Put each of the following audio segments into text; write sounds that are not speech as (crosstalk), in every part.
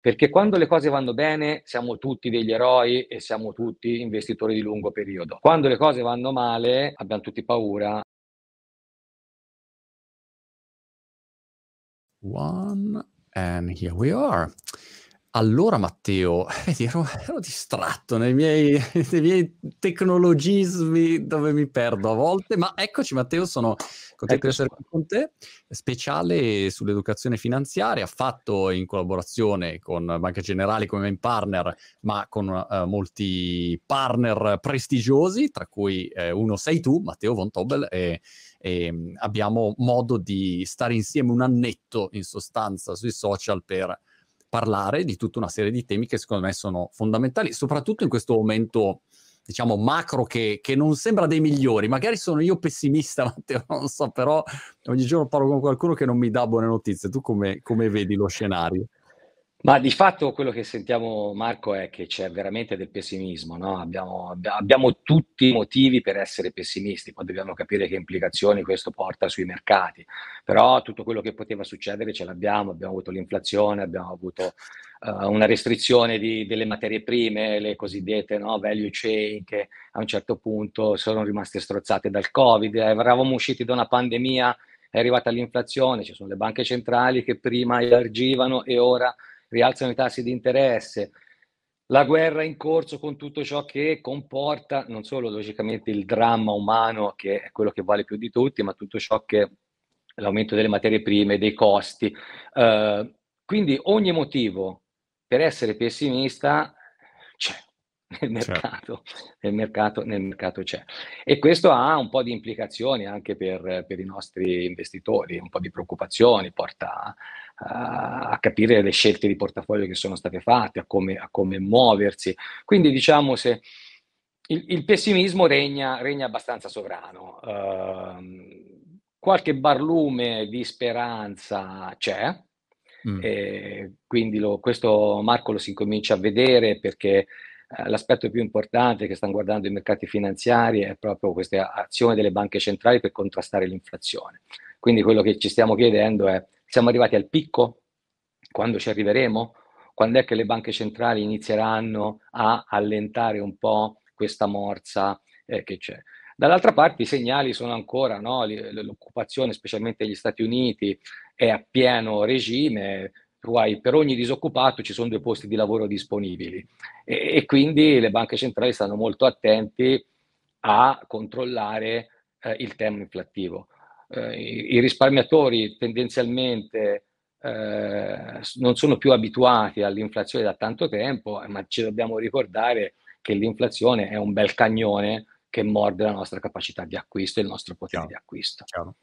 Perché quando le cose vanno bene siamo tutti degli eroi e siamo tutti investitori di lungo periodo. Quando le cose vanno male abbiamo tutti paura. One and here we are. Allora Matteo, (laughs) vedi ero ero distratto nei miei (laughs) nei miei tecnologismi dove mi perdo a volte, ma eccoci Matteo, sono contento di essere con te. Speciale sull'educazione finanziaria, fatto in collaborazione con Banca Generali come main partner, ma con, ehm, molti partner prestigiosi, tra cui, ehm, uno sei tu, Matteo von Tobel, e ehm, abbiamo modo di stare insieme un annetto in sostanza sui social per parlare di tutta una serie di temi che secondo me sono fondamentali, soprattutto in questo momento, diciamo, macro che, che non sembra dei migliori. Magari sono io pessimista, (laughs) Matteo, non so, però ogni giorno parlo con qualcuno che non mi dà buone notizie. Tu come, come vedi lo scenario? Ma di fatto quello che sentiamo, Marco, è che c'è veramente del pessimismo, no? Abbiamo, abbiamo tutti i motivi per essere pessimisti, poi dobbiamo capire che implicazioni questo porta sui mercati. Però tutto quello che poteva succedere ce l'abbiamo, abbiamo avuto l'inflazione, abbiamo avuto uh, una restrizione di, delle materie prime, le cosiddette no? value chain, che a un certo punto sono rimaste strozzate dal Covid, eravamo usciti da una pandemia, è arrivata l'inflazione, ci sono le banche centrali che prima elargivano e ora rialzano i tassi di interesse, la guerra in corso con tutto ciò che comporta non solo logicamente il dramma umano, che è quello che vale più di tutti, ma tutto ciò che l'aumento delle materie prime, dei costi. Uh, quindi ogni motivo per essere pessimista c'è nel mercato, certo. nel mercato, nel mercato c'è. E questo ha un po' di implicazioni anche per, per i nostri investitori, un po' di preoccupazioni, porta a, capire le scelte di portafoglio che sono state fatte, a come, a come muoversi. Quindi diciamo se il, il pessimismo regna, regna, abbastanza sovrano. Uh, qualche barlume di speranza c'è, Mm. Quindi lo, questo Marco lo si incomincia a vedere perché eh, l'aspetto più importante che stanno guardando i mercati finanziari è proprio questa azione delle banche centrali per contrastare l'inflazione. Quindi quello che ci stiamo chiedendo è, siamo arrivati al picco? Quando ci arriveremo? Quando è che le banche centrali inizieranno a allentare un po' questa morsa eh, che c'è? Dall'altra parte i segnali sono ancora, no? l'occupazione, specialmente negli Stati Uniti, è a pieno regime, per ogni disoccupato ci sono due posti di lavoro disponibili e, e quindi le banche centrali stanno molto attenti a controllare eh, il tema inflattivo. Eh, i, i, risparmiatori tendenzialmente eh, non sono più abituati all'inflazione da tanto tempo, ma ci dobbiamo ricordare che l'inflazione è un bel cagnone che morde la nostra capacità di acquisto e il nostro potere Chiaro. di acquisto. Chiaro.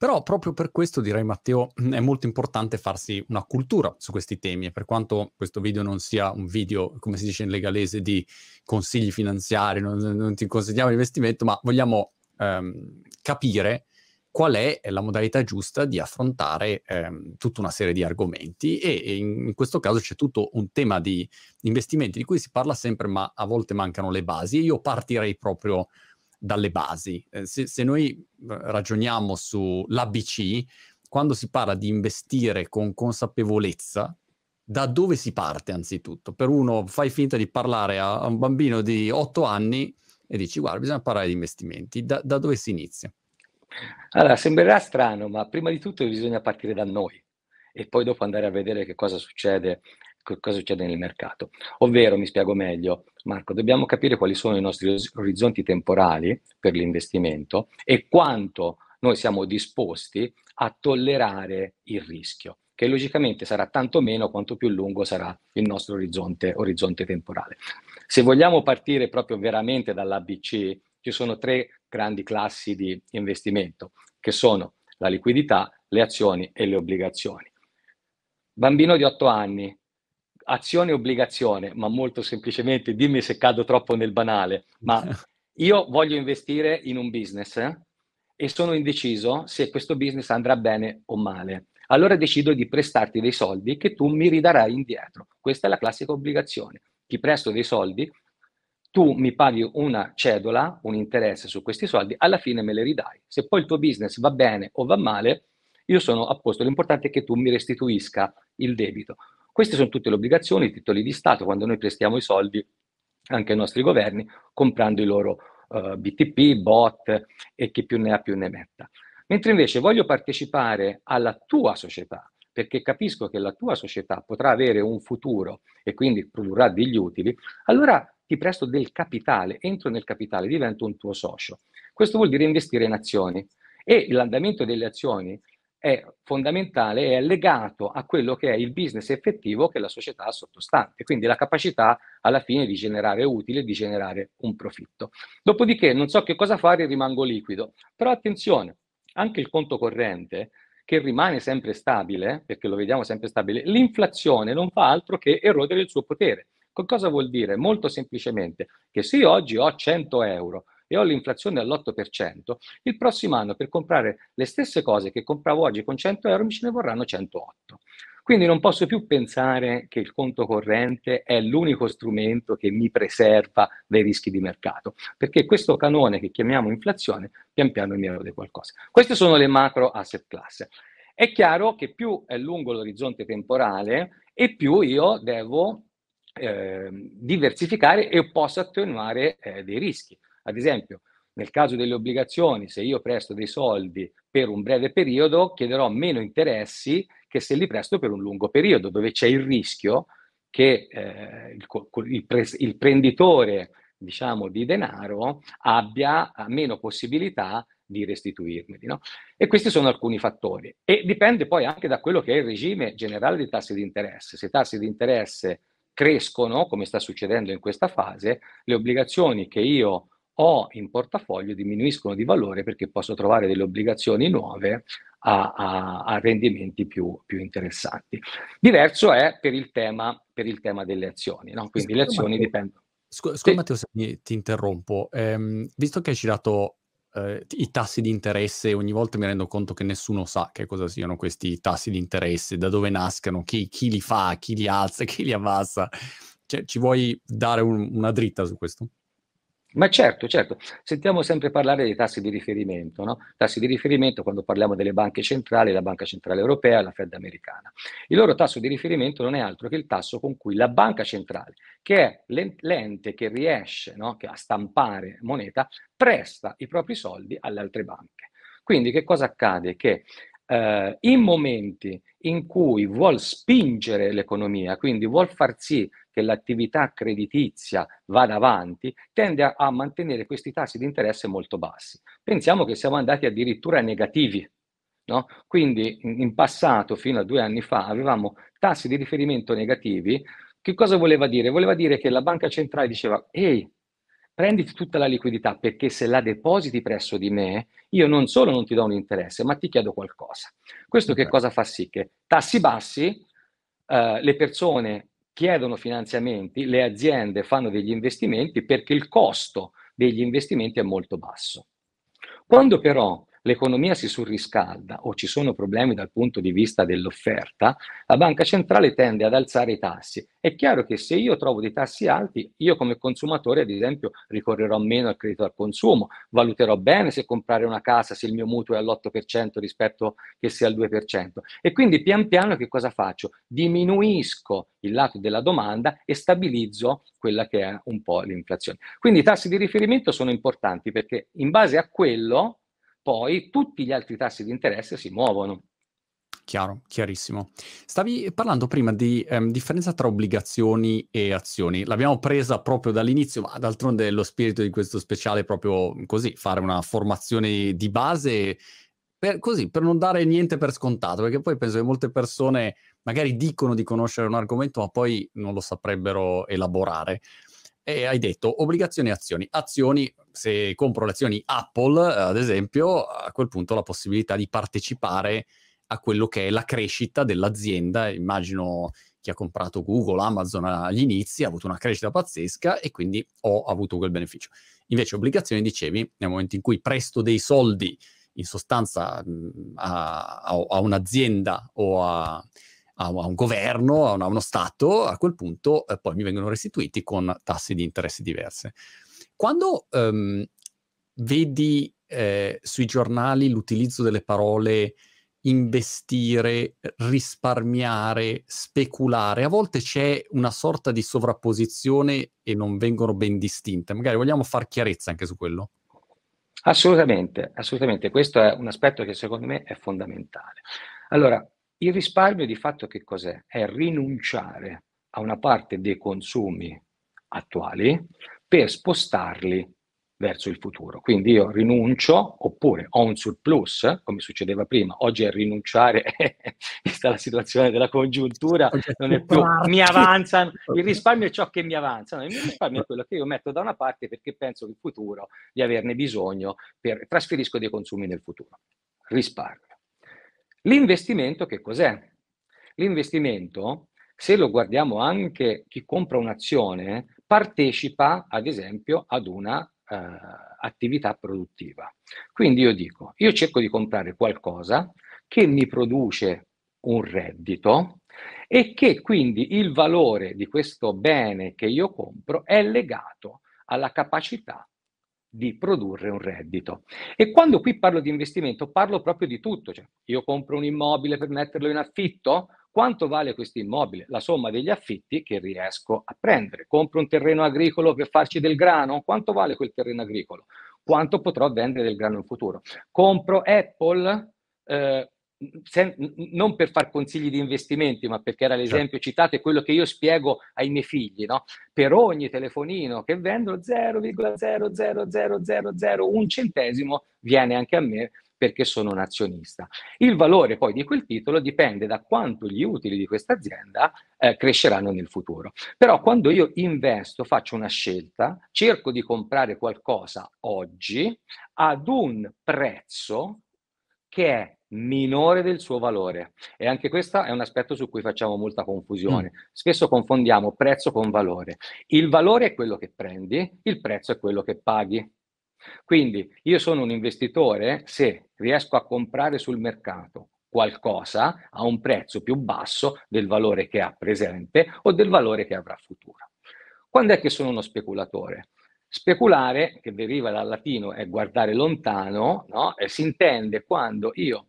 Però proprio per questo direi Matteo è molto importante farsi una cultura su questi temi e per quanto questo video non sia un video, come si dice in legalese, di consigli finanziari, non, non ti consigliamo l'investimento, ma vogliamo ehm, capire qual è la modalità giusta di affrontare ehm, tutta una serie di argomenti e, e in, questo caso c'è tutto un tema di investimenti di cui si parla sempre ma a volte mancano le basi. Io partirei proprio dalle basi. Eh, se, se, noi eh, ragioniamo sull'ABC, quando si parla di investire con consapevolezza, da dove si parte anzitutto? Per uno fai finta di parlare a, a un bambino di 8 anni e dici guarda bisogna parlare di investimenti, da, da dove si inizia? Allora, sembrerà strano, ma prima di tutto bisogna partire da noi e poi dopo andare a vedere che cosa succede cosa succede nel mercato. Ovvero, mi spiego meglio, Marco, dobbiamo capire quali sono i nostri orizzonti temporali per l'investimento e quanto noi siamo disposti a tollerare il rischio, che logicamente sarà tanto meno quanto più lungo sarà il nostro orizzonte, orizzonte temporale. Se vogliamo partire proprio veramente dall'ABC, ci sono tre grandi classi di investimento, che sono la liquidità, le azioni e le obbligazioni. Bambino di 8 anni, azione e obbligazione, ma molto semplicemente, dimmi se cado troppo nel banale, ma (laughs) io voglio investire in un business eh, e sono indeciso se questo business andrà bene o male. Allora decido di prestarti dei soldi che tu mi ridarai indietro. Questa è la classica obbligazione. Ti presto dei soldi, tu mi paghi una cedola, un interesse su questi soldi, alla fine me le ridai. Se poi il tuo business va bene o va male, io sono a posto. L'importante è che tu mi restituisca il debito. Queste sono tutte le obbligazioni, i titoli di Stato, quando noi prestiamo i soldi anche ai nostri governi, comprando i loro uh, BTP, bot e chi più ne ha più ne metta. Mentre invece voglio partecipare alla tua società, perché capisco che la tua società potrà avere un futuro e quindi produrrà degli utili, allora ti presto del capitale, entro nel capitale, divento un tuo socio. Questo vuol dire investire in azioni e l'andamento delle azioni è fondamentale è legato a quello che è il business effettivo che la società ha sottostante, quindi la capacità alla fine di generare utile, di generare un profitto. Dopodiché non so che cosa fare, rimango liquido, però attenzione, anche il conto corrente che rimane sempre stabile, perché lo vediamo sempre stabile, l'inflazione non fa altro che erodere il suo potere. Cosa vuol dire? Molto semplicemente che se io oggi ho 100 euro e ho l'inflazione all'8%, il prossimo anno per comprare le stesse cose che compravo oggi con 100 euro mi ce ne vorranno 108. Quindi non posso più pensare che il conto corrente è l'unico strumento che mi preserva dai rischi di mercato, perché questo canone che chiamiamo inflazione pian piano mi erode qualcosa. Queste sono le macro asset class. È chiaro che più è lungo l'orizzonte temporale e più io devo eh, diversificare e posso attenuare eh, dei rischi. Ad esempio, nel caso delle obbligazioni, se io presto dei soldi per un breve periodo, chiederò meno interessi che se li presto per un lungo periodo, dove c'è il rischio che eh, il, il, pres- il, prenditore diciamo, di denaro abbia meno possibilità di restituirmeli. No? E questi sono alcuni fattori. E dipende poi anche da quello che è il regime generale dei tassi di interesse. Se i tassi di interesse crescono, come sta succedendo in questa fase, le obbligazioni che io ho in portafoglio diminuiscono di valore perché posso trovare delle obbligazioni nuove a, a, a rendimenti più, più, interessanti. Diverso è per il tema, per il tema delle azioni, no? quindi scusa, le azioni Matteo, dipendono. Scusa, scusa sì. Matteo se mi, ti interrompo, ehm, visto che hai girato eh, i tassi di interesse, ogni volta mi rendo conto che nessuno sa che cosa siano questi tassi di interesse, da dove nascano, chi, chi li fa, chi li alza, (laughs) chi li abbassa. Cioè, ci vuoi dare un, una dritta su questo? Ma certo, certo, sentiamo sempre parlare dei tassi di riferimento, no? Tassi di riferimento quando parliamo delle banche centrali, la Banca Centrale Europea, la Fed americana. Il loro tasso di riferimento non è altro che il tasso con cui la banca centrale, che è l'ente che riesce no, a stampare moneta, presta i propri soldi alle altre banche. Quindi che cosa accade? Che eh, in momenti in cui vuol spingere l'economia, quindi vuol far sì che l'attività creditizia vada avanti, tende a, a mantenere questi tassi di interesse molto bassi. Pensiamo che siamo andati addirittura negativi. No? Quindi in, passato, fino a due anni fa, avevamo tassi di riferimento negativi. Che cosa voleva dire? Voleva dire che la banca centrale diceva, ehi, prenditi tutta la liquidità perché se la depositi presso di me, io non solo non ti do un interesse, ma ti chiedo qualcosa. Questo okay. che cosa fa sì che tassi bassi, eh, le persone chiedono finanziamenti, le aziende fanno degli investimenti perché il costo degli investimenti è molto basso. Quando però l'economia si surriscalda o ci sono problemi dal punto di vista dell'offerta, la banca centrale tende ad alzare i tassi. È chiaro che se io trovo dei tassi alti, io come consumatore, ad esempio, ricorrerò meno al credito al consumo, valuterò bene se comprare una casa, se il mio mutuo è all'8% rispetto che sia al 2%. E quindi pian piano che cosa faccio? Diminuisco il lato della domanda e stabilizzo quella che è un po' l'inflazione. Quindi i tassi di riferimento sono importanti perché in base a quello poi tutti gli altri tassi di interesse si muovono. Chiaro, chiarissimo. Stavi parlando prima di um, differenza tra obbligazioni e azioni. L'abbiamo presa proprio dall'inizio, ma d'altronde lo spirito di questo speciale è proprio così, fare una formazione di base per, così, per non dare niente per scontato, perché poi penso che molte persone magari dicono di conoscere un argomento, ma poi non lo saprebbero elaborare e hai detto obbligazioni e azioni. Azioni, se compro le azioni Apple, ad esempio, a quel punto la possibilità di partecipare a quello che è la crescita dell'azienda. Immagino chi ha comprato Google, Amazon agli inizi ha avuto una crescita pazzesca e quindi ho avuto quel beneficio. Invece obbligazioni, dicevi, nel momento in cui presto dei soldi in sostanza a, a, a un'azienda o a, a, a un governo, a, una, a, uno Stato, a quel punto eh, poi mi vengono restituiti con tassi di interesse diverse. Quando um, vedi eh, sui giornali l'utilizzo delle parole investire, risparmiare, speculare. A volte c'è una sorta di sovrapposizione e non vengono ben distinte. Magari vogliamo far chiarezza anche su quello? Assolutamente, assolutamente. Questo è un aspetto che secondo me è fondamentale. Allora, il risparmio di fatto che cos'è? È rinunciare a una parte dei consumi attuali per spostarli verso il futuro. Quindi io rinuncio oppure ho un surplus, come succedeva prima, oggi è rinunciare, (laughs) vista la situazione della congiuntura, non è più mi avanzano, il risparmio è ciò che mi avanza, no, il mio risparmio è quello che io metto da una parte perché penso in futuro di averne bisogno, per, trasferisco dei consumi nel futuro. Risparmio. L'investimento che cos'è? L'investimento, se lo guardiamo anche chi compra un'azione, partecipa ad esempio ad una eh, attività produttiva. Quindi io dico, io cerco di comprare qualcosa che mi produce un reddito e che quindi il valore di questo bene che io compro è legato alla capacità di produrre un reddito. E quando qui parlo di investimento, parlo proprio di tutto. Cioè, io compro un immobile per metterlo in affitto, quanto vale questo immobile? La somma degli affitti che riesco a prendere. Compro un terreno agricolo per farci del grano, quanto vale quel terreno agricolo? Quanto potrò vendere del grano in futuro? Compro Apple, eh, sen- non per far consigli di investimenti, ma perché era l'esempio certo. citato e quello che io spiego ai miei figli, no? Per ogni telefonino che vendo 0,00001 centesimo viene anche a me perché sono un azionista. Il valore poi di quel titolo dipende da quanto gli utili di questa azienda eh, cresceranno nel futuro. Però quando io investo, faccio una scelta, cerco di comprare qualcosa oggi ad un prezzo che è minore del suo valore. E anche questo è un aspetto su cui facciamo molta confusione. Mm. Spesso confondiamo prezzo con valore. Il valore è quello che prendi, il prezzo è quello che paghi. Quindi io sono un investitore se riesco a comprare sul mercato qualcosa a un prezzo più basso del valore che ha presente o del valore che avrà futuro. Quando è che sono uno speculatore? Speculare, che deriva dal latino, è guardare lontano, no? e si intende quando io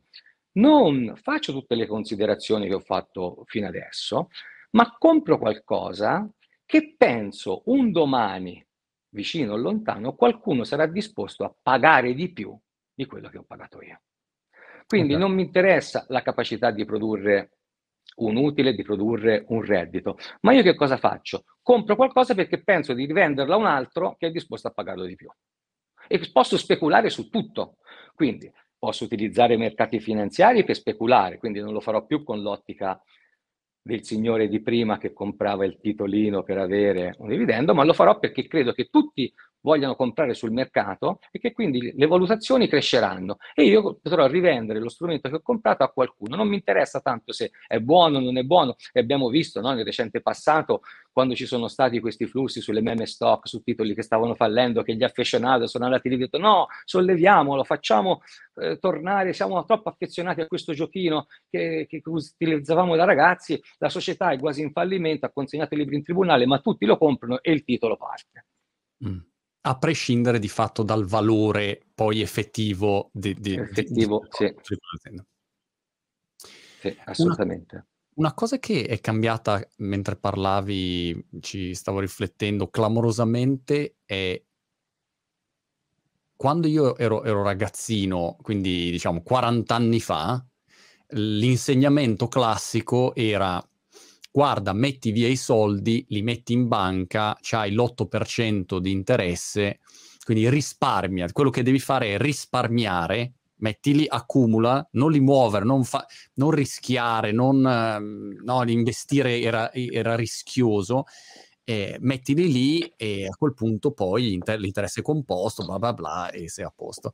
non faccio tutte le considerazioni che ho fatto fino adesso, ma compro qualcosa che penso un domani vicino o lontano, qualcuno sarà disposto a pagare di più di quello che ho pagato io. Quindi okay. non mi interessa la capacità di produrre un utile, di produrre un reddito, ma io che cosa faccio? Compro qualcosa perché penso di rivenderla a un altro che è disposto a pagarlo di più. E posso speculare su tutto. Quindi posso utilizzare i mercati finanziari per speculare, quindi non lo farò più con l'ottica del signore di prima che comprava il titolino per avere un dividendo, ma lo farò perché credo che tutti vogliano comprare sul mercato e che quindi le valutazioni cresceranno e io potrò rivendere lo strumento che ho comprato a qualcuno. Non mi interessa tanto se è buono o non è buono e abbiamo visto no, nel recente passato quando ci sono stati questi flussi sulle meme stock, su titoli che stavano fallendo, che gli affezionati sono andati lì e detto no, solleviamolo, facciamo eh, tornare, siamo troppo affezionati a questo giochino che, che, utilizzavamo da ragazzi, la società è quasi in fallimento, ha consegnato i libri in tribunale, ma tutti lo comprano e il titolo parte. Mm a prescindere di fatto dal valore poi effettivo di, di, effettivo, di, sì. sì, assolutamente. Una, una, cosa che è cambiata mentre parlavi, ci stavo riflettendo clamorosamente, è quando io ero, ero ragazzino, quindi diciamo 40 anni fa, l'insegnamento classico era guarda, metti via i soldi, li metti in banca, c'hai l'8% di interesse, quindi risparmia. Quello che devi fare è risparmiare, mettili, accumula, non li muovere, non, fa- non rischiare, non, ehm, no, investire era, era rischioso. Eh, mettili lì e a quel punto poi l'inter- l'interesse è composto, bla bla bla, e sei a posto.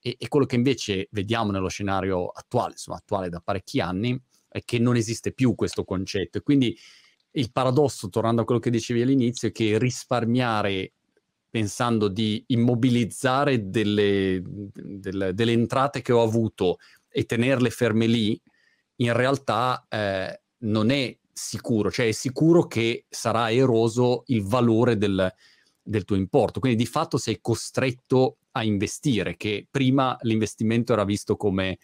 E, e quello che invece vediamo nello scenario attuale, insomma attuale da parecchi anni, è che non esiste più questo concetto. E quindi il paradosso, tornando a quello che dicevi all'inizio, è che risparmiare pensando di immobilizzare delle, delle, delle entrate che ho avuto e tenerle ferme lì, in realtà eh, non è sicuro, cioè è sicuro che sarà eroso il valore del, del tuo importo. Quindi di fatto sei costretto a investire, che prima l'investimento era visto come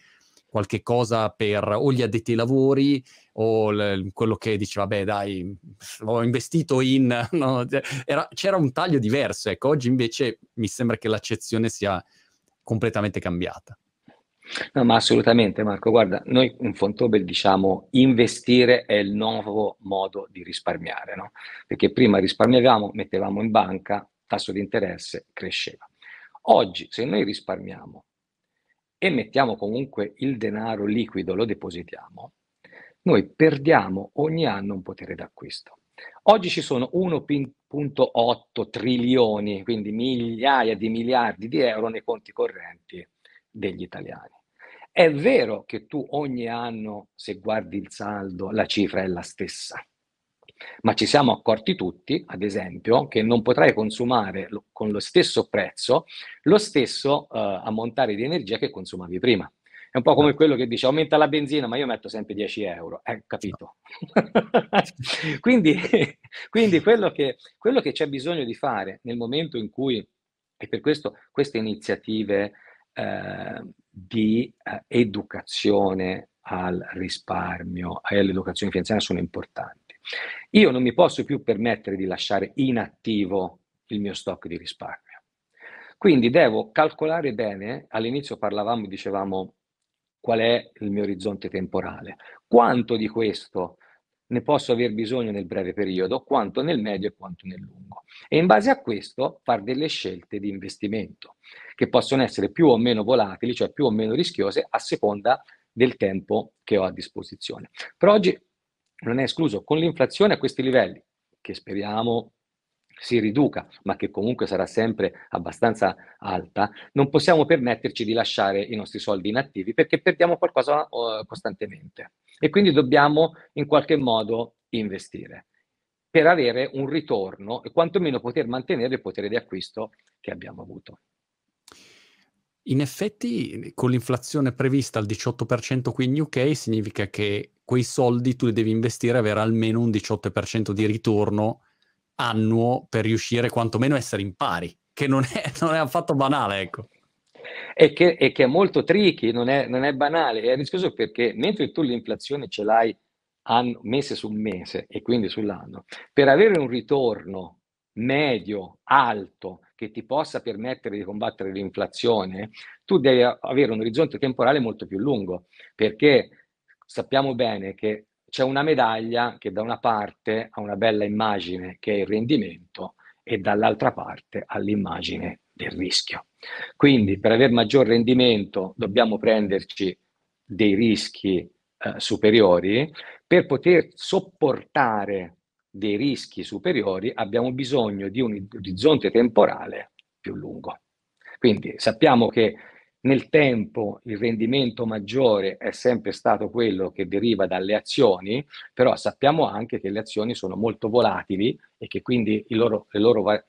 qualche cosa per o gli addetti ai lavori o l- quello che diceva, beh dai, ho investito in... (laughs) No? Era, c'era un taglio diverso, ecco, oggi invece mi sembra che l'accezione sia completamente cambiata. No, ma assolutamente Marco, guarda, noi in Fontobel diciamo investire è il nuovo modo di risparmiare, no? Perché prima risparmiavamo, mettevamo in banca, tasso di interesse cresceva. Oggi se noi risparmiamo e mettiamo comunque il denaro liquido, lo depositiamo, noi perdiamo ogni anno un potere d'acquisto. Oggi ci sono 1.8 trilioni, quindi migliaia di miliardi di euro nei conti correnti degli italiani. È vero che tu ogni anno, se guardi il saldo, la cifra è la stessa, ma ci siamo accorti tutti, ad esempio, che non potrai consumare lo, con lo stesso prezzo lo stesso uh, ammontare di energia che consumavi prima. È un po' come quello che dice aumenta la benzina, ma io metto sempre 10 euro. Eh, capito? (laughs) (laughs) quindi, quindi quello, che, quello che c'è bisogno di fare nel momento in cui, e per questo queste iniziative eh, di eh, educazione al risparmio e all'educazione finanziaria sono importanti. Io non mi posso più permettere di lasciare inattivo il mio stock di risparmio. Quindi devo calcolare bene, all'inizio parlavamo, dicevamo qual è il mio orizzonte temporale, quanto di questo ne posso aver bisogno nel breve periodo, quanto nel medio e quanto nel lungo. E in base a questo fare delle scelte di investimento che possono essere più o meno volatili, cioè più o meno rischiose a seconda del tempo che ho a disposizione. Per oggi non è escluso con l'inflazione a questi livelli, che speriamo si riduca, ma che comunque sarà sempre abbastanza alta, non possiamo permetterci di lasciare i nostri soldi inattivi perché perdiamo qualcosa uh, costantemente e quindi dobbiamo in qualche modo investire per avere un ritorno e quantomeno poter mantenere il potere di acquisto che abbiamo avuto. In effetti, con l'inflazione prevista al 18% qui in UK, significa che quei soldi tu li devi investire e avere almeno un 18% di ritorno annuo per riuscire quantomeno a essere in pari, che non è, (laughs) non è affatto banale, ecco. E che, che, è molto tricky, non è, non è banale, è rischioso perché mentre tu l'inflazione ce l'hai anno, mese su mese e quindi sull'anno, per avere un ritorno medio, alto, che ti possa permettere di combattere l'inflazione, tu devi avere un orizzonte temporale molto più lungo, perché sappiamo bene che c'è una medaglia che da una parte ha una bella immagine che è il rendimento e dall'altra parte ha l'immagine del rischio. Quindi per avere maggior rendimento dobbiamo prenderci dei rischi eh, superiori, per poter sopportare dei rischi superiori abbiamo bisogno di un orizzonte temporale più lungo. Quindi sappiamo che nel tempo il rendimento maggiore è sempre stato quello che deriva dalle azioni, però sappiamo anche che le azioni sono molto volatili e che quindi i loro, i loro eh,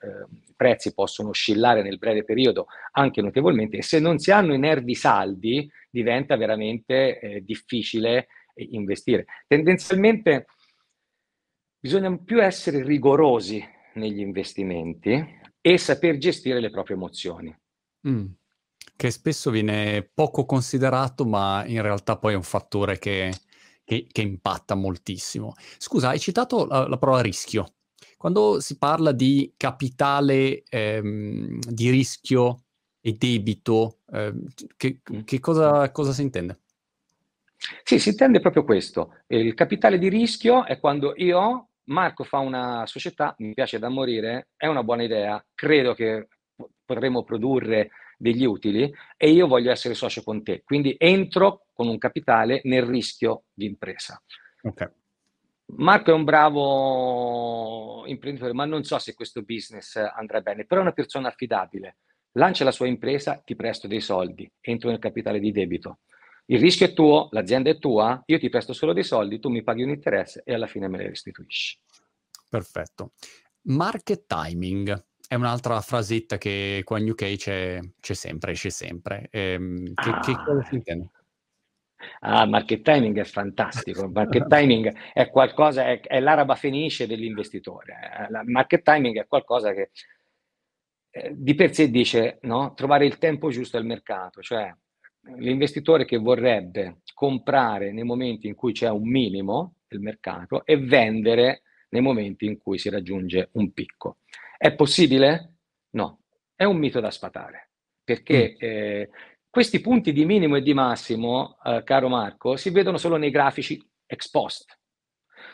prezzi possono oscillare nel breve periodo anche notevolmente e se non si hanno i nervi saldi diventa veramente eh, difficile eh, investire. Tendenzialmente bisogna più essere rigorosi negli investimenti e saper gestire le proprie emozioni. Mm che spesso viene poco considerato, ma in realtà poi è un fattore che, che, che impatta moltissimo. Scusa, hai citato la, la, parola rischio. Quando si parla di capitale ehm, di rischio e debito, eh, che, che cosa, cosa si intende? Sì, si intende proprio questo. Il capitale di rischio è quando io, Marco fa una società, mi piace da morire, è una buona idea, credo che potremo produrre degli utili e io voglio essere socio con te. Quindi entro con un capitale nel rischio di impresa. Okay. Marco è un bravo imprenditore, ma non so se questo business andrà bene, però è una persona affidabile. Lancia la sua impresa, ti presto dei soldi, entro nel capitale di debito. Il rischio è tuo, l'azienda è tua, io ti presto solo dei soldi, tu mi paghi un interesse e alla fine me le restituisci. Perfetto. Market timing è un'altra frasetta che qua in UK c'è, c'è sempre, esce sempre. Ehm, che, ah. che cosa si intende? Ah, market timing è fantastico. Il market (laughs) timing è qualcosa, è, è l'araba fenice dell'investitore. Il eh, market timing è qualcosa che eh, di per sé dice no? trovare il tempo giusto al mercato, cioè l'investitore che vorrebbe comprare nei momenti in cui c'è un minimo del mercato e vendere nei momenti in cui si raggiunge un picco. È possibile? No, è un mito da sfatare, perché mm. eh, questi punti di minimo e di massimo, eh, caro Marco, si vedono solo nei grafici ex post.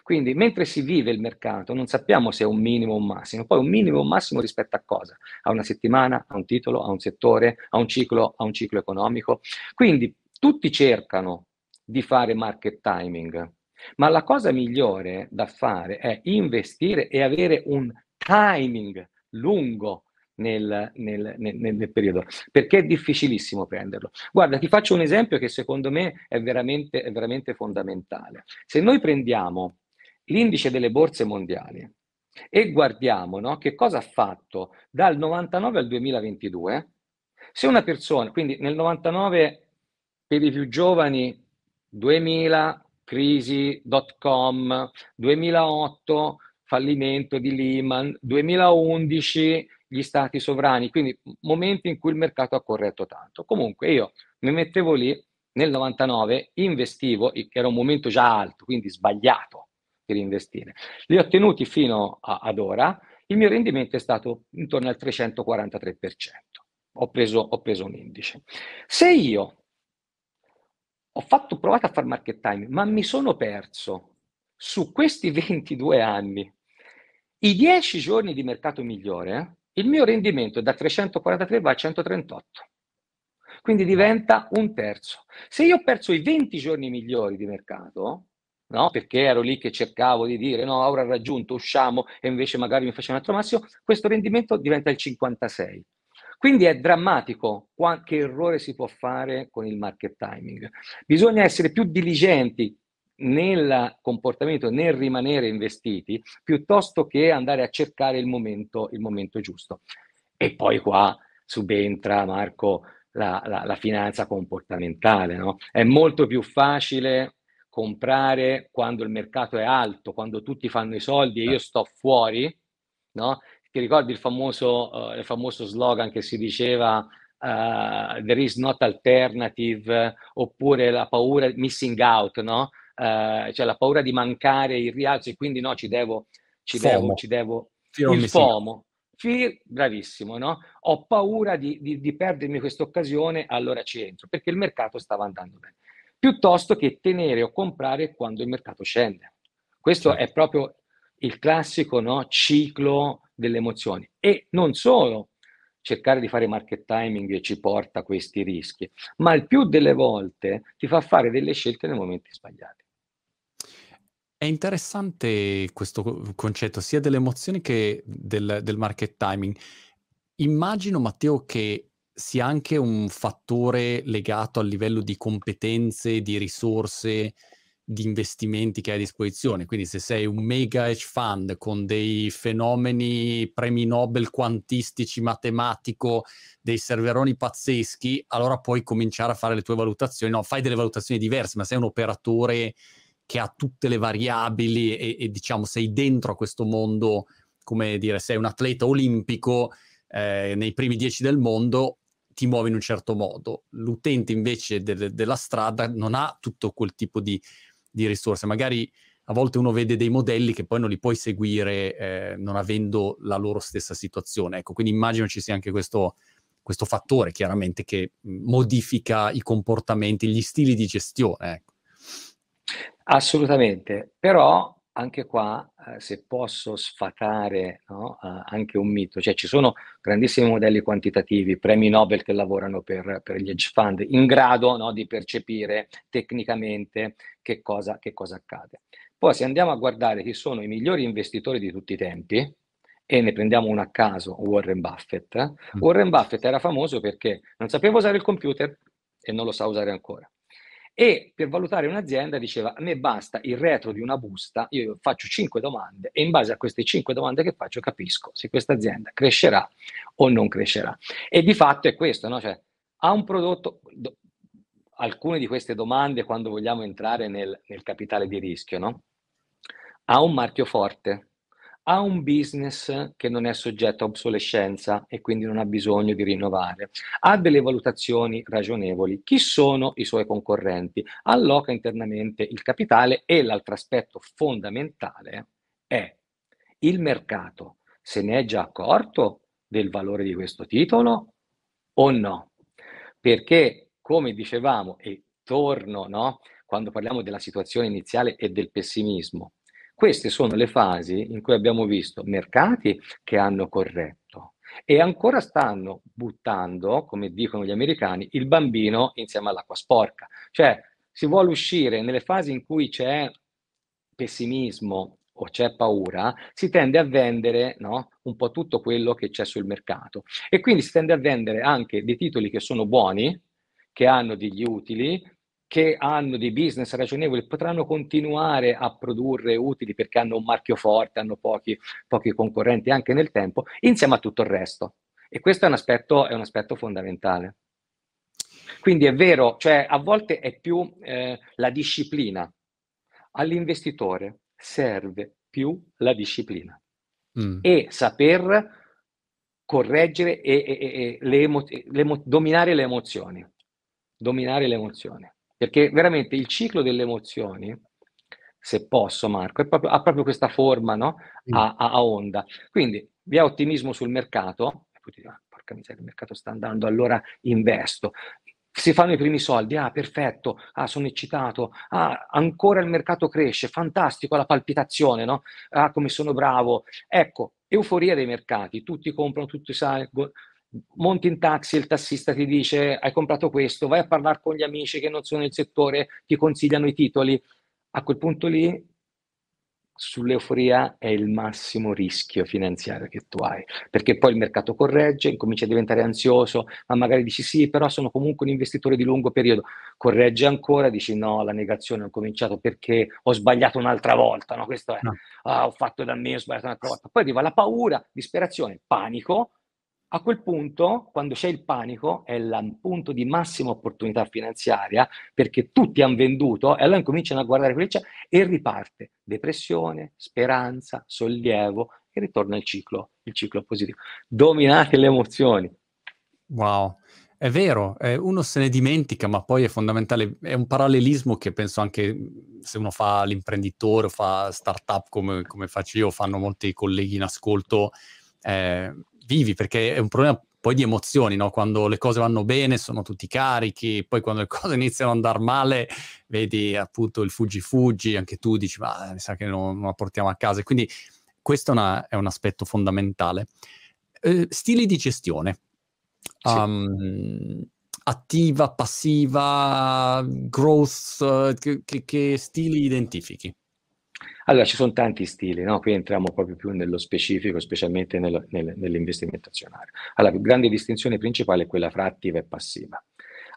Quindi mentre si vive il mercato non sappiamo se è un minimo o un massimo, poi un minimo o un massimo rispetto a cosa? A una settimana, a un titolo, a un settore, a un ciclo, a un ciclo economico. Quindi tutti cercano di fare market timing, ma la cosa migliore da fare è investire e avere un timing lungo nel, nel, nel, nel, periodo, perché è difficilissimo prenderlo. Guarda, ti faccio un esempio che secondo me è veramente, è veramente fondamentale. Se noi prendiamo l'indice delle borse mondiali e guardiamo no, che cosa ha fatto dal 99 al 2022, se una persona, quindi nel 99 per i più giovani 2000 crisi.com, 2008 fallimento di Lehman, 2011 gli stati sovrani, quindi momenti in cui il mercato ha corretto tanto. Comunque io mi mettevo lì nel 99, investivo, che era un momento già alto, quindi sbagliato per investire. Li ho tenuti fino a, ad ora, il mio rendimento è stato intorno al 343%. Ho preso, ho preso un indice. Se io ho fatto, provato a fare market time, ma mi sono perso su questi (laughs) 22 anni i 10 giorni di mercato migliore, il mio rendimento da 343 va a 138. Quindi diventa un terzo. Se io ho perso i 20 giorni migliori di mercato, no? perché ero lì che cercavo di dire no, ora raggiunto, usciamo e invece magari mi faccio un altro massimo, questo rendimento diventa il 56. Quindi è drammatico che errore si può fare con il market timing. Bisogna essere più diligenti nel comportamento, nel rimanere investiti, piuttosto che andare a cercare il momento, il momento giusto. E poi qua subentra, Marco, la, la, la finanza comportamentale. No? È molto più facile comprare quando il mercato è alto, quando tutti fanno i soldi e io sto fuori, no? Ti ricordi il famoso, uh, il famoso slogan che si diceva uh, there is not alternative, oppure la paura, missing out, no? Uh, cioè la paura di mancare il rialzo e quindi no, ci devo, ci FOMO. devo, ci devo, il FOMO. Fear, bravissimo, no? Ho paura di, di, di perdermi questa occasione, allora ci entro, perché il mercato stava andando bene. Piuttosto che tenere o comprare quando il mercato scende. Questo certo. è proprio il classico no, ciclo delle emozioni. E non solo cercare di fare market timing ci porta a questi rischi, ma il più delle volte ti fa fare delle scelte nei momenti sbagliati. È interessante questo concetto sia delle emozioni che del, del market timing. Immagino, Matteo, che sia anche un fattore legato al livello di competenze, di risorse, di investimenti che hai a disposizione. Quindi se sei un mega hedge fund con dei fenomeni premi Nobel quantistici, matematico, dei serveroni pazzeschi, allora puoi cominciare a fare le tue valutazioni. No, fai delle valutazioni diverse, ma sei un operatore che ha tutte le variabili e, e diciamo sei dentro a questo mondo, come dire, sei un atleta olimpico eh, nei primi dieci del mondo, ti muovi in un certo modo. L'utente invece de- della strada non ha tutto quel tipo di di risorse. Magari a volte uno vede dei modelli che poi non li puoi seguire eh, non avendo la loro stessa situazione. Ecco, quindi immagino ci sia anche questo, questo fattore chiaramente che modifica i comportamenti, gli stili di gestione. Ecco. Assolutamente, però anche qua, eh, se posso sfatare no, eh, anche un mito, cioè ci sono grandissimi modelli quantitativi, premi Nobel che lavorano per, per gli hedge fund, in grado no, di percepire tecnicamente che cosa, che cosa accade. Poi se andiamo a guardare chi sono i migliori investitori di tutti i tempi, e ne prendiamo uno a caso, Warren Buffett? Mm. Warren Buffett era famoso perché non sapeva usare il computer e non lo sa usare ancora e per valutare un'azienda diceva a me basta il retro di una busta, io faccio cinque domande e in base a queste cinque domande che faccio capisco se questa azienda crescerà o non crescerà. E di fatto è questo, no? cioè, ha un prodotto, do, alcune di queste domande quando vogliamo entrare nel, nel capitale di rischio, no? ha un marchio forte, ha un business che non è soggetto a obsolescenza e quindi non ha bisogno di rinnovare, ha delle valutazioni ragionevoli, chi sono i suoi concorrenti, alloca internamente il capitale e l'altro aspetto fondamentale è il mercato se ne è già accorto del valore di questo titolo o no? Perché, come dicevamo, e torno, no? quando parliamo della situazione iniziale e del pessimismo, queste sono le fasi in cui abbiamo visto mercati che hanno corretto e ancora stanno buttando, come dicono gli americani, il bambino insieme all'acqua sporca. Cioè si vuole uscire nelle fasi in cui c'è pessimismo o c'è paura, si tende a vendere no, un po' tutto quello che c'è sul mercato e quindi si tende a vendere anche dei titoli che sono buoni, che hanno degli utili, che hanno dei business ragionevoli potranno continuare a produrre utili perché hanno un marchio forte, hanno pochi, pochi concorrenti anche nel tempo, insieme a tutto il resto. E questo è un aspetto, è un aspetto fondamentale. Quindi è vero, cioè a volte è più eh, la disciplina. All'investitore serve più la disciplina mm. e saper correggere e, e, e le emo- le dominare le emozioni. Dominare le emozioni. Perché veramente il ciclo delle emozioni, se posso Marco, proprio, ha proprio questa forma no? a, a, a, onda. Quindi vi è ottimismo sul mercato, e poi ti dico, ah, porca miseria, il mercato sta andando, allora investo. Si fanno i primi soldi, ah perfetto, ah sono eccitato, ah ancora il mercato cresce, fantastico la palpitazione, no? Ah come sono bravo. Ecco, euforia dei mercati, tutti comprano, tutti salgono, monti in taxi, il tassista ti dice hai comprato questo, vai a parlare con gli amici che non sono nel settore, ti consigliano i titoli. A quel punto lì sull'euforia è il massimo rischio finanziario che tu hai, perché poi il mercato corregge, incomincia a diventare ansioso, ma magari dici sì, però sono comunque un investitore di lungo periodo, corregge ancora, dici no, la negazione ho cominciato perché ho sbagliato un'altra volta, no? questo è, no. ah, ho fatto da me, ho sbagliato un'altra volta, poi arriva la paura, disperazione, panico, a quel punto, quando c'è il panico, è il punto di massima opportunità finanziaria perché tutti hanno venduto e allora cominciano a guardare quello che c'è e riparte depressione, speranza, sollievo e ritorna il ciclo, il ciclo positivo. Dominate le emozioni. Wow, è vero, uno se ne dimentica, ma poi è fondamentale, è un parallelismo che penso anche se uno fa l'imprenditore o fa startup come, come faccio io, fanno molti colleghi in ascolto. Eh, vivi, perché è un problema poi di emozioni, no? Quando le cose vanno bene sono tutti carichi, poi quando le (laughs) cose iniziano ad andare male vedi appunto il fuggi-fuggi, anche tu dici ma mi sa che non, non la portiamo a casa. Quindi questo è, una, è un aspetto fondamentale. Eh, stili di gestione. Sì. Um, attiva, passiva, growth, uh, che, che, che stili identifichi? Allora, ci sono tanti stili, no? qui entriamo proprio più nello specifico, specialmente nel, nel, nell'investimento azionario. Allora, la grande distinzione principale è quella fra attiva e passiva.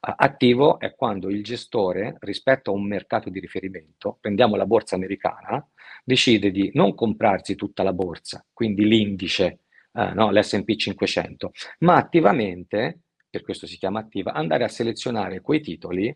Attivo è quando il gestore, rispetto a un mercato di riferimento, prendiamo la borsa americana, decide di non comprarsi tutta la borsa, quindi l'indice, eh, no, l'SP 500, ma attivamente, per questo si chiama attiva, andare a selezionare quei titoli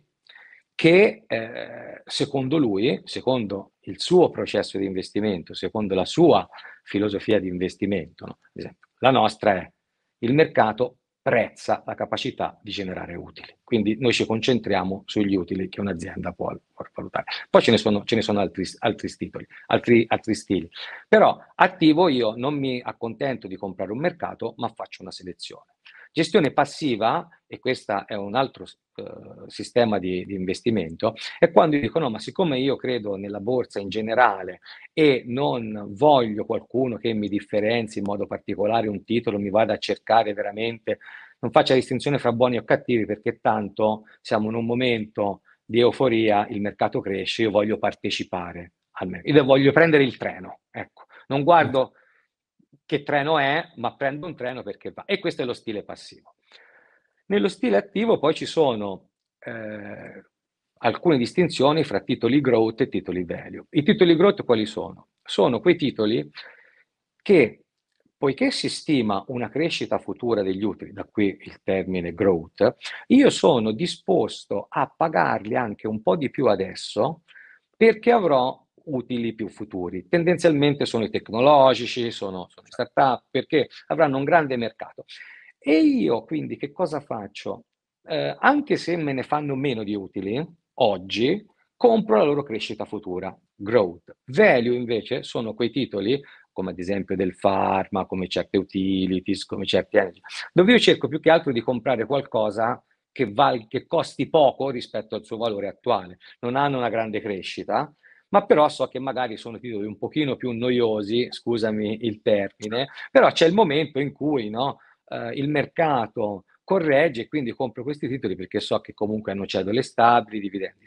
che eh, secondo lui, secondo il suo processo di investimento, secondo la sua filosofia di investimento, no? esempio, la nostra è il mercato prezza la capacità di generare utili. Quindi noi ci concentriamo sugli utili che un'azienda può, può valutare. Poi ce ne sono, ce ne sono altri, altri, titoli, altri, altri stili. Però attivo io non mi accontento di comprare un mercato, ma faccio una selezione. Gestione passiva, e questo è un altro uh, sistema di, di, investimento, è quando dicono, no, ma siccome io credo nella borsa in generale e non voglio qualcuno che mi differenzi in modo particolare un titolo, mi vada a cercare veramente, non faccia distinzione fra buoni o cattivi, perché tanto siamo in un momento di euforia, il mercato cresce, io voglio partecipare al mercato, io voglio prendere il treno, ecco, non guardo che treno è, ma prendo un treno perché va. E questo è lo stile passivo. Nello stile attivo poi ci sono eh, alcune distinzioni fra titoli growth e titoli value. I titoli growth quali sono? Sono quei titoli che, poiché si stima una crescita futura degli utili, da qui il termine growth, io sono disposto a pagarli anche un po' di più adesso perché avrò utili più futuri. Tendenzialmente sono i tecnologici, sono, sono start-up, perché avranno un grande mercato. E io quindi che cosa faccio? Eh, anche se me ne fanno meno di utili, oggi compro la loro crescita futura, growth. Value invece sono quei titoli, come ad esempio del pharma, come certe utilities, come certi energy, dove io cerco più che altro di comprare qualcosa che, val- che costi poco rispetto al suo valore attuale. Non hanno una grande crescita, ma però so che magari sono titoli un pochino più noiosi, scusami il termine, però c'è il momento in cui no, eh, il mercato corregge e quindi compro questi titoli perché so che comunque hanno cedole stabili, dividendi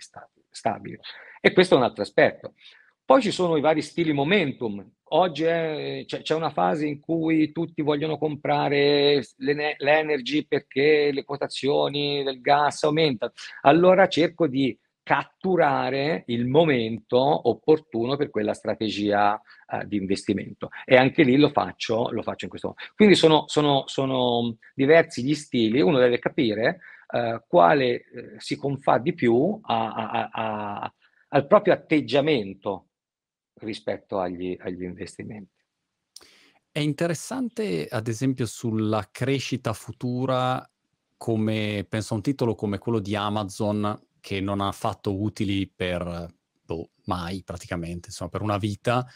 stabili. E questo è un altro aspetto. Poi ci sono i vari stili momentum. Oggi è, c'è, c'è, una fase in cui tutti vogliono comprare l'energy perché le quotazioni del gas aumentano. Allora cerco di catturare il momento opportuno per quella strategia uh, di investimento e anche lì lo faccio, lo faccio in questo modo. Quindi sono, sono, sono diversi gli stili, uno deve capire uh, quale uh, si confà di più a, a, a, al proprio atteggiamento rispetto agli, agli investimenti. È interessante, ad esempio, sulla crescita futura, come penso a un titolo come quello di Amazon, che non ha fatto utili per boh, mai praticamente, insomma, per una vita,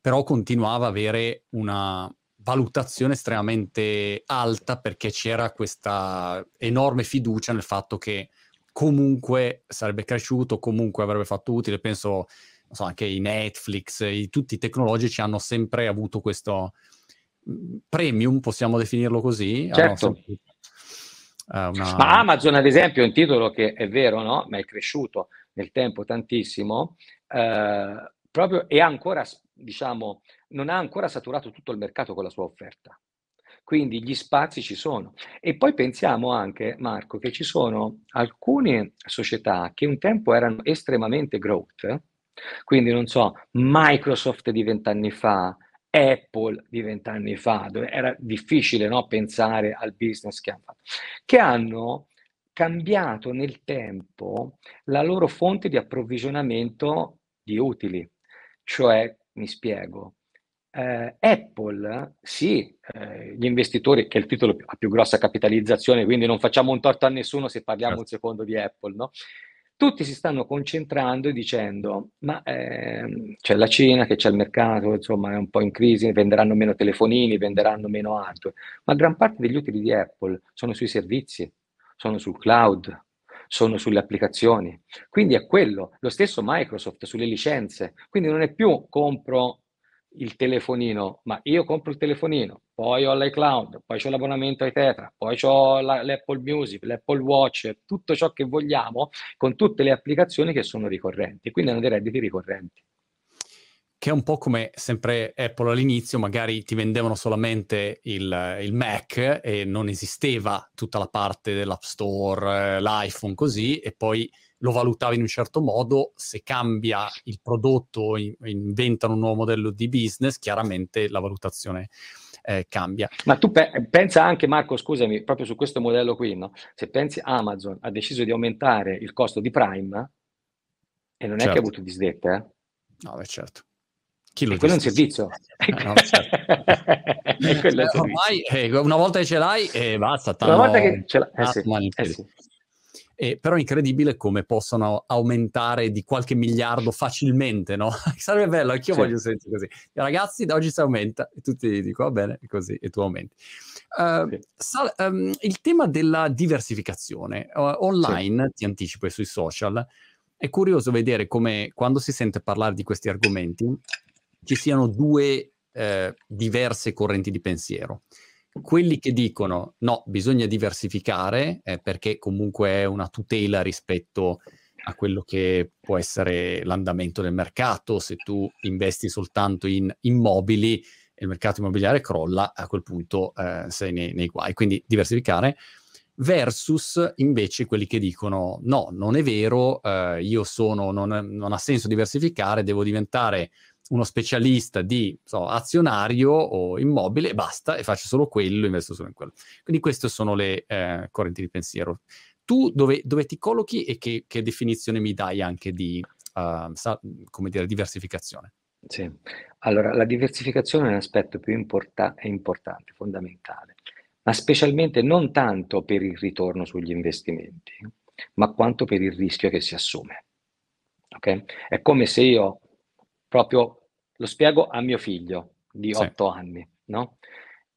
però continuava a avere una valutazione estremamente alta perché c'era questa enorme fiducia nel fatto che comunque sarebbe cresciuto, comunque avrebbe fatto utile. Penso so, anche i Netflix, i, tutti i tecnologici hanno sempre avuto questo mm, premium, possiamo definirlo così. Certo. Uh, una... Ma Amazon, ad esempio, è un titolo che è vero, no? Ma è cresciuto nel tempo tantissimo, uh, proprio e ancora, diciamo, non ha ancora saturato tutto il mercato con la sua offerta. Quindi gli spazi ci sono. E poi pensiamo anche, Marco, che ci sono alcune società che un tempo erano estremamente growth, quindi non so, Microsoft di vent'anni fa, Apple di vent'anni fa, dove era difficile no, pensare al business che hanno fatto, che hanno cambiato nel tempo la loro fonte di approvvigionamento di utili. Cioè, mi spiego, eh, Apple, sì, eh, gli investitori, che è il titolo ha più grossa capitalizzazione, quindi non facciamo un torto a nessuno se parliamo certo. un secondo di Apple, no? Tutti si stanno concentrando e dicendo, ma eh, c'è la Cina che c'è il mercato, insomma è un po' in crisi, venderanno meno telefonini, venderanno meno hardware, ma gran parte degli utili di Apple sono sui servizi, sono sul cloud, sono sulle applicazioni. Quindi è quello, lo stesso Microsoft sulle licenze. Quindi non è più compro il telefonino, ma io compro il telefonino, poi ho l'iCloud, poi ho l'abbonamento ai Tetra, poi ho la, l'Apple Music, l'Apple Watch, tutto ciò che vogliamo con tutte le applicazioni che sono ricorrenti, quindi hanno dei redditi ricorrenti. Che è un po' come sempre Apple all'inizio, magari ti vendevano solamente il, il Mac e non esisteva tutta la parte dell'App Store, eh, l'iPhone così, e poi lo valutava in un certo modo, se cambia il prodotto, in, inventano un nuovo modello di business, chiaramente la valutazione eh, cambia. Ma tu pe- pensa anche, Marco, scusami, proprio su questo modello qui, no? se pensi Amazon ha deciso di aumentare il costo di Prime, e non certo. è che ha certo. avuto disdette, eh? No, beh, certo. Chi lo quello è un servizio. Eh, no, certo. (laughs) eh, (laughs) ormai, eh, una volta che ce l'hai, eh, basta. Una volta che ce l'hai, eh sì, sì. Eh, però è incredibile come possano aumentare di qualche miliardo facilmente, no? (laughs) Sarebbe bello, anch'io sì. voglio sentire così. Ragazzi, da oggi si aumenta e tutti dicono, va bene, così, e tu aumenti. Uh, sì. sal- um, il tema della diversificazione. Uh, online, sì. ti anticipo, e sui social, è curioso vedere come quando si sente parlare di questi argomenti ci siano due eh, diverse correnti di pensiero quelli che dicono no, bisogna diversificare eh, perché comunque è una tutela rispetto a quello che può essere l'andamento del mercato, se tu investi soltanto in immobili e il mercato immobiliare crolla, a quel punto eh, sei nei, nei guai. Quindi diversificare versus invece quelli che dicono no, non è vero, eh, io sono, non, non, ha senso diversificare, devo diventare uno specialista di so, azionario o immobile e basta, e faccio solo quello, investo solo in quello. Quindi queste sono le eh, correnti di pensiero. Tu dove, dove, ti collochi e che, che, definizione mi dai anche di uh, sa, come dire, diversificazione? Sì, allora la diversificazione è un aspetto più importa- importante, fondamentale, ma specialmente non tanto per il ritorno sugli investimenti, ma quanto per il rischio che si assume. Okay? È come se io proprio lo spiego a mio figlio di sì. 8 anni, no?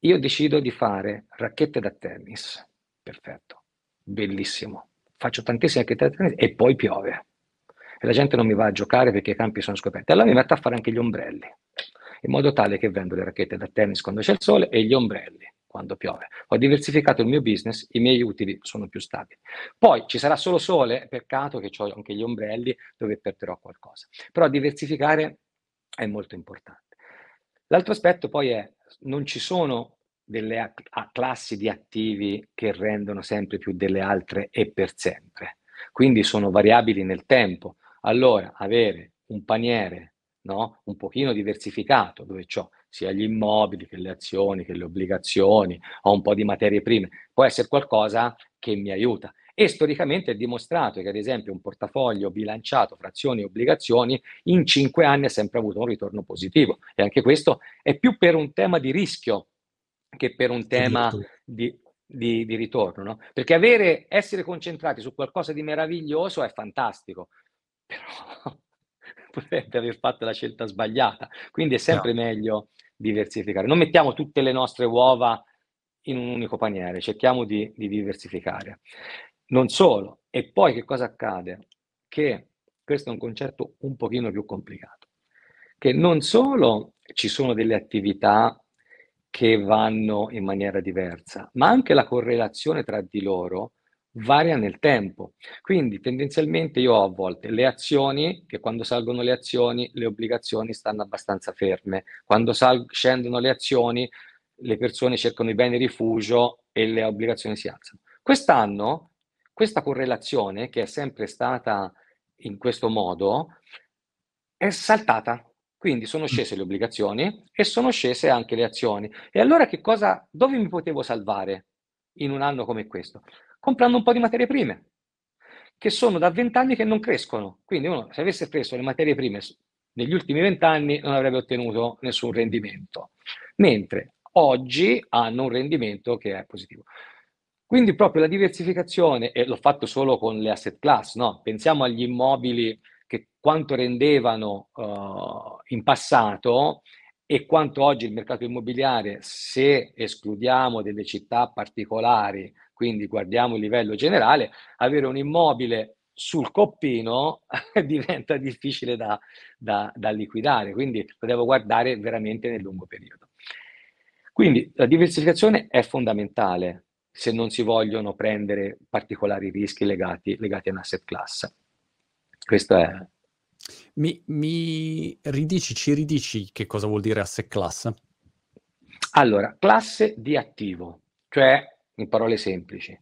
Io decido di fare racchette da tennis, perfetto, bellissimo, faccio tantissime racchette da tennis e poi piove e la gente non mi va a giocare perché i campi sono scoperti. Allora mi metto a fare anche gli ombrelli, in modo tale che vendo le racchette da tennis quando c'è il sole e gli ombrelli quando piove. Ho diversificato il mio business, i miei utili sono più stabili. Poi ci sarà solo sole, peccato che ho anche gli ombrelli dove perderò qualcosa. Però diversificare è molto importante. L'altro aspetto poi è, non ci sono delle classi di attivi che rendono sempre più delle altre e per sempre. Quindi sono variabili nel tempo. Allora, avere un paniere no? un pochino diversificato, dove ho sia gli immobili che le azioni, che le obbligazioni, ho un po' di materie prime, può essere qualcosa che mi aiuta. E storicamente è dimostrato che, ad esempio, un portafoglio bilanciato fra azioni e obbligazioni in cinque anni ha sempre avuto un ritorno positivo. E anche questo è più per un tema di rischio che per un tema di, di, di ritorno. No? Perché avere, essere concentrati su qualcosa di meraviglioso è fantastico, però (laughs) potrebbe aver fatto la scelta sbagliata. Quindi è sempre no. meglio diversificare. Non mettiamo tutte le nostre uova in un unico paniere, cerchiamo di, di diversificare. Non solo, e poi che cosa accade? Che questo è un concetto un pochino più complicato, che non solo ci sono delle attività che vanno in maniera diversa, ma anche la correlazione tra di loro varia nel tempo. Quindi tendenzialmente io ho a volte le azioni, che quando salgono le azioni, le obbligazioni stanno abbastanza ferme. Quando sal- scendono le azioni, le persone cercano i beni rifugio e le obbligazioni si alzano. Quest'anno questa correlazione, che è sempre stata in questo modo, è saltata. Quindi sono scese le obbligazioni e sono scese anche le azioni. E allora che cosa, dove mi potevo salvare in un anno come questo? comprando un po' di materie prime, che sono da vent'anni che non crescono. Quindi uno, se avesse preso le materie prime negli ultimi vent'anni, non avrebbe ottenuto nessun rendimento. Mentre oggi hanno un rendimento che è positivo. Quindi proprio la diversificazione, e l'ho fatto solo con le asset class, no? pensiamo agli immobili che quanto rendevano uh, in passato e quanto oggi il mercato immobiliare, se escludiamo delle città particolari quindi guardiamo il livello generale, avere un immobile sul coppino (laughs) diventa difficile da, da, da, liquidare, quindi lo devo guardare veramente nel lungo periodo. Quindi la diversificazione è fondamentale se non si vogliono prendere particolari rischi legati, legati asset class. Questo è. Mi, mi ridici, ci ridici che cosa vuol dire asset class? Allora, classe di attivo, cioè in parole semplici.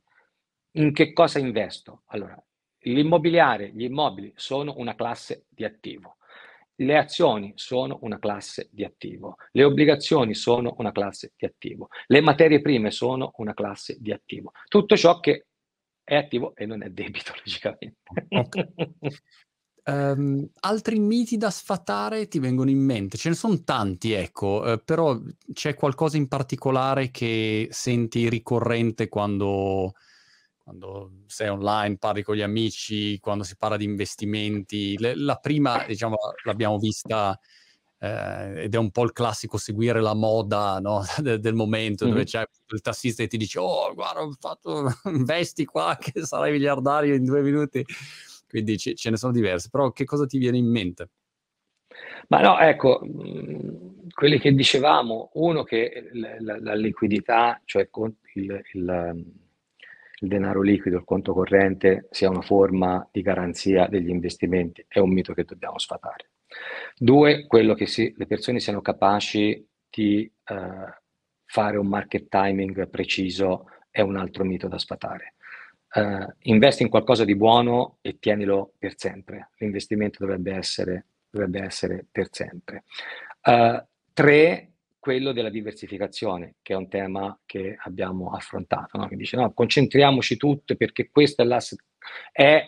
In che cosa investo? Allora, l'immobiliare, gli immobili sono una classe di attivo. Le azioni sono una classe di attivo, le obbligazioni sono una classe di attivo, le materie prime sono una classe di attivo. Tutto ciò che è attivo e non è debito, (laughs) logicamente. Okay. Um, altri miti da sfatare ti vengono in mente? Ce ne sono tanti, ecco, eh, però c'è qualcosa in particolare che senti ricorrente quando, quando, sei online, parli con gli amici, quando si parla di investimenti? Le, la prima, diciamo, l'abbiamo vista eh, ed è un po' il classico seguire la moda no? (laughs) del, del, momento, mm-hmm. dove c'è il tassista che ti dice, oh, guarda, ho fatto, (laughs) investi qua che sarai miliardario in due minuti quindi ce, ce ne sono diverse, però che cosa ti viene in mente? Ma no, ecco, mh, quelli che dicevamo, uno che la, la, la liquidità, cioè il, il, il, denaro liquido, il conto corrente, sia una forma di garanzia degli investimenti, è un mito che dobbiamo sfatare. Due, quello che si, le persone siano capaci di uh, fare un market timing preciso è un altro mito da sfatare uh, investi in qualcosa di buono e tienilo per sempre. L'investimento dovrebbe essere, dovrebbe essere per sempre. Uh, tre, quello della diversificazione, che è un tema che abbiamo affrontato, no? che dice no, concentriamoci tutte perché questo è l'asset, è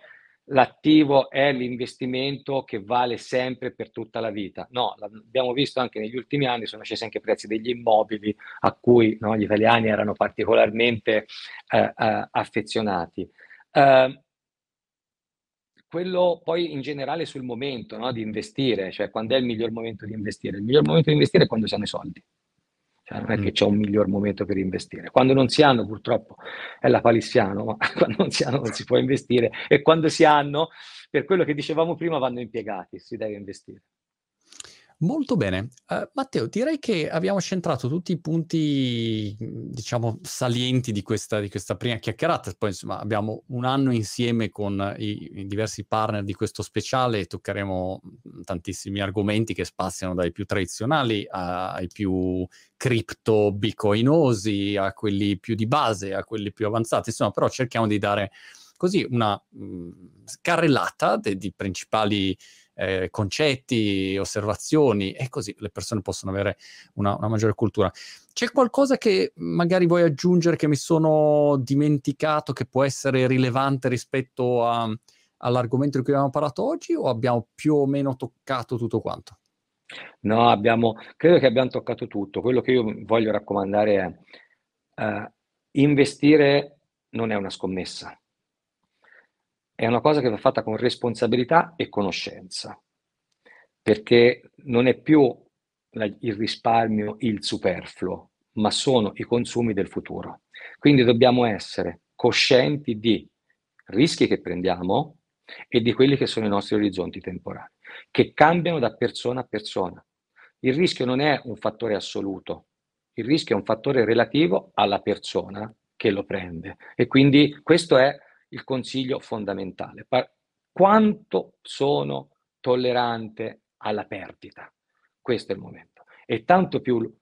l'attivo è l'investimento che vale sempre per tutta la vita. No, l'abbiamo visto anche negli ultimi anni, sono scesi anche i prezzi degli immobili a cui no, gli italiani erano particolarmente eh, eh, affezionati. Eh, quello poi in generale sul momento no, di investire, cioè quando è il miglior momento di investire? Il miglior momento di investire è quando si hanno i soldi. Cioè, non è mm. che c'è un miglior momento per investire. Quando non si hanno, purtroppo, è la palissiano, ma (laughs) quando non si hanno non si può investire. E quando si hanno, per quello che dicevamo prima, vanno impiegati, si deve investire. Molto bene. Uh, Matteo, direi che abbiamo centrato tutti i punti, diciamo, salienti di questa, di questa prima chiacchierata. Poi, insomma, abbiamo un anno insieme con i, i, diversi partner di questo speciale e toccheremo tantissimi argomenti che spaziano dai più tradizionali a, ai più cripto bitcoinosi, a quelli più di base, a quelli più avanzati. Insomma, però cerchiamo di dare così una mh, carrellata dei principali eh, concetti, osservazioni e così le persone possono avere una, una, maggiore cultura. C'è qualcosa che magari vuoi aggiungere che mi sono dimenticato che può essere rilevante rispetto a, all'argomento di cui abbiamo parlato oggi o abbiamo più o meno toccato tutto quanto? No, abbiamo, credo che abbiamo toccato tutto. Quello che io voglio raccomandare è uh, investire non è una scommessa è una cosa che va fatta con responsabilità e conoscenza, perché non è più la, il risparmio il superfluo, ma sono i consumi del futuro. Quindi dobbiamo essere coscienti di rischi che prendiamo e di quelli che sono i nostri orizzonti temporali, che cambiano da persona a persona. Il rischio non è un fattore assoluto, il rischio è un fattore relativo alla persona che lo prende. E quindi questo è il consiglio fondamentale. Quanto sono tollerante alla perdita? Questo è il momento. E tanto, più,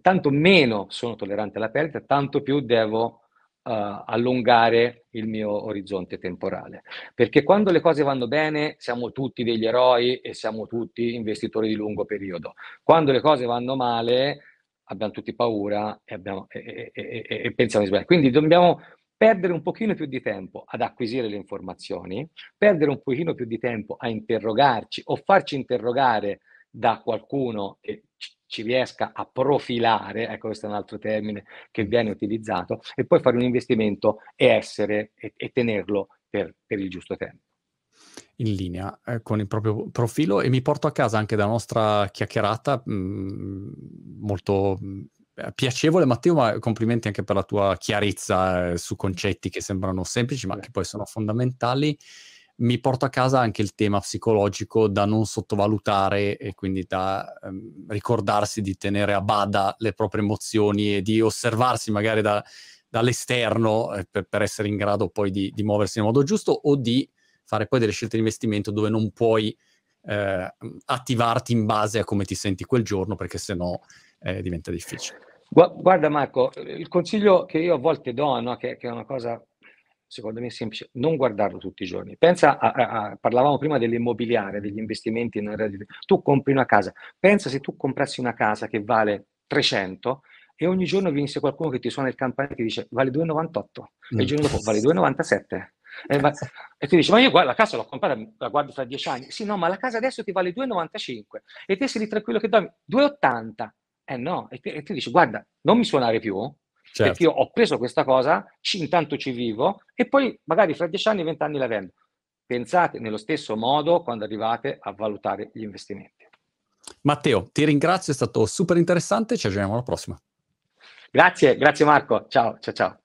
tanto meno sono tollerante alla perdita, tanto più devo Uh, allungare il mio orizzonte temporale. Perché quando le cose vanno bene siamo tutti degli eroi e siamo tutti investitori di lungo periodo. Quando le cose vanno male abbiamo tutti paura e, abbiamo, e, e, e pensiamo di sbagliare. Quindi dobbiamo perdere un pochino più di tempo ad acquisire le informazioni, perdere un pochino più di tempo a interrogarci o farci interrogare da qualcuno che ci riesca a profilare, ecco questo è un altro termine che viene utilizzato, e poi fare un investimento e essere e, e tenerlo per, per il giusto tempo. In linea eh, con il proprio profilo e mi porto a casa anche dalla nostra chiacchierata mh, mm, molto mm, piacevole Matteo, ma complimenti anche per la tua chiarezza eh, su concetti che sembrano semplici, ma che poi sono fondamentali. Mi porto a casa anche il tema psicologico da non sottovalutare e quindi da ehm, ricordarsi di tenere a bada le proprie emozioni e di osservarsi magari da, dall'esterno eh, per, per, essere in grado poi di, di, muoversi nel modo giusto o di fare poi delle scelte di investimento dove non puoi eh, attivarti in base a come ti senti quel giorno perché sennò eh, diventa difficile. Guarda Marco, il consiglio che io a volte do, no, che, che, è una cosa secondo me semplice, non guardarlo tutti i giorni. Pensa a, a, a parlavamo prima dell'immobiliare, degli investimenti in reddito. Tu compri una casa, pensa se tu comprassi una casa che vale 300 e ogni giorno venisse qualcuno che ti suona il campanello e ti dice vale 2,98 mm. e il giorno dopo vale 2,97. E, ma, e tu dici, ma io guarda, la casa l'ho comprata, la guardi fra dieci anni. Sì, no, ma la casa adesso ti vale 2,95 e te sei lì tranquillo che dormi 2,80. Eh no, e, e tu dici, guarda, non mi suonare più, certo. perché io ho preso questa cosa, ci, intanto ci vivo, e poi magari fra dieci anni, vent'anni la vendo. Pensate nello stesso modo quando arrivate a valutare gli investimenti. Matteo, ti ringrazio, è stato super interessante, ci aggiorniamo alla prossima. Grazie, grazie Marco, ciao, ciao, ciao.